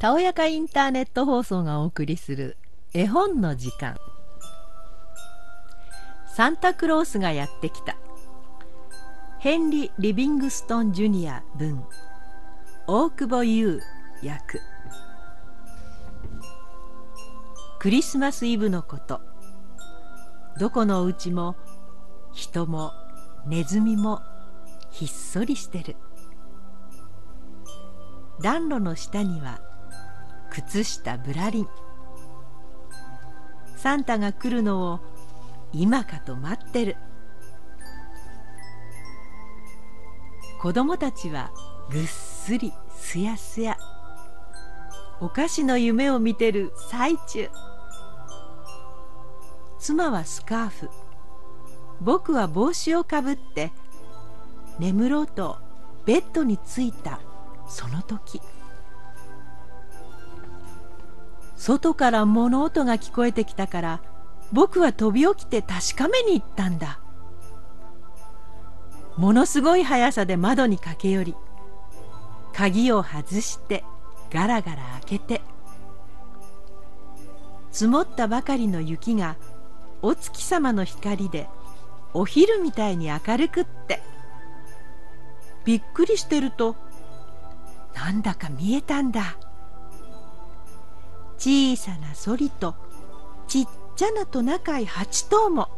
たおやかインターネット放送がお送りする絵本の時間。サンタクロースがやってきた。ヘンリー・リビングストン・ジュニア文。大久保優役。クリスマスイブのこと。どこのお家も人もネズミもひっそりしてる。暖炉の下には靴下ぶらりん。サンタが来るのを今かと待ってる。子供たちはぐっすりすやすや。お菓子の夢を見てる最中。妻はスカーフ。僕は帽子をかぶって眠ろうとベッドに着いたその時。外から物音が聞こえてきたから僕は飛び起きて確かめに行ったんだ。ものすごい速さで窓に駆け寄り鍵を外してガラガラ開けて積もったばかりの雪がお月様の光でお昼みたいに明るくってびっくりしてるとなんだか見えたんだ。小さなソリとちっちゃなトナカイ8頭も。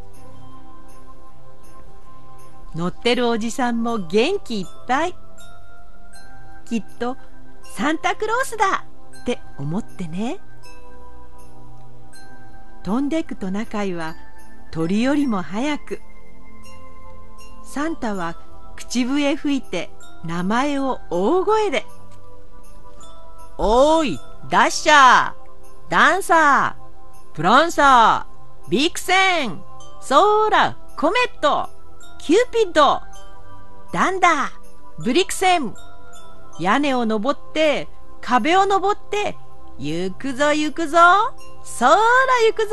乗ってるおじさんも元気いっぱい。きっとサンタクロースだ。って思ってね。飛んでくトナカイは鳥よりも早く。サンタは口笛吹いて名前を大声で「おーいダッシャー！ダンサープロンサービクセンソーラコメットキューピッドダンダーブリクセン屋根を登って壁を登って行くぞ行くぞそーら行くぞ。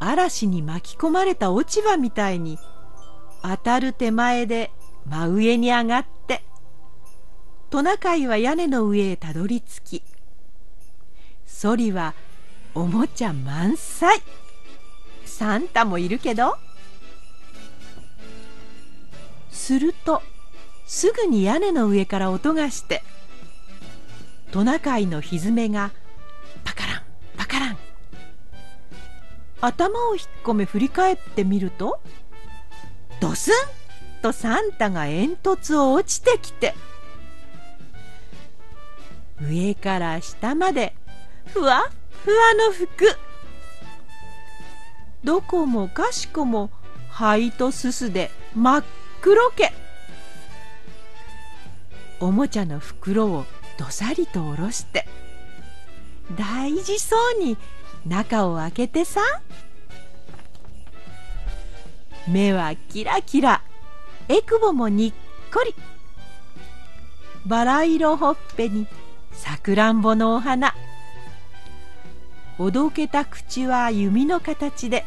嵐に巻き込まれた落ち葉みたいに当たる手前で真上に上がってトナカイは屋根の上へたどり着きソリはおもちゃ満載。サンタもいるけど。するとすぐに屋根の上から音がしてトナカイのひずめがパカランパカラン。頭を引っ込め振り返ってみるとドスンとサンタが煙突を落ちてきて上から下までふわふわの服どこもかしこも灰とすすで真っ黒け。おもちゃの袋をどさりと下ろして。大事そうに中を開けてさ。目はキラキラ。えくぼもにっこり。バラ色ほっぺにさくらんぼのお花おどけた口は弓の形で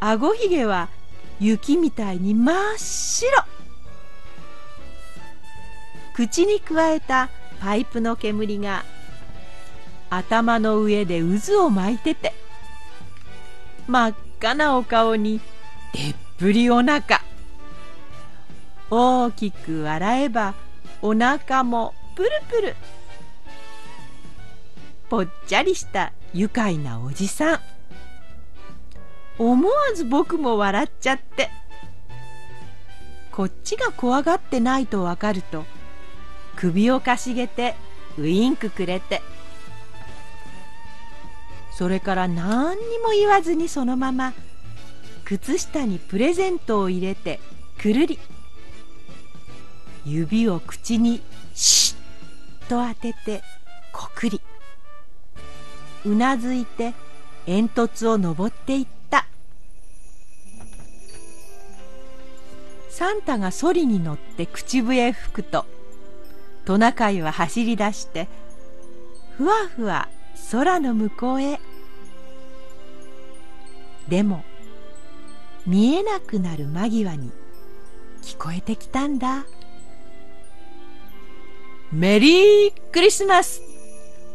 あごひげは雪みたいに真っ白。口にくわえたパイプの煙が頭の上で渦を巻いてて真っ赤なお顔にでっぷりお腹。大きく笑えばお腹もプルプル。ぽっちゃりした愉快なおじさん。思わず僕も笑っちゃって。こっちが怖がってないとわかると首をかしげてウインクくれて。それから何にも言わずにそのまま靴下にプレゼントを入れてくるり。指を口にシッと当ててこくり。うなずいて煙突を登っていった。サンタがソリに乗って口笛吹くとトナカイは走り出してふわふわ空の向こうへ。でも見えなくなる間際に聞こえてきたんだ。メリークリスマス!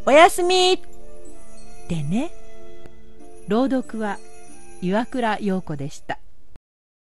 おやすみ!てね。朗読は岩倉陽子でした。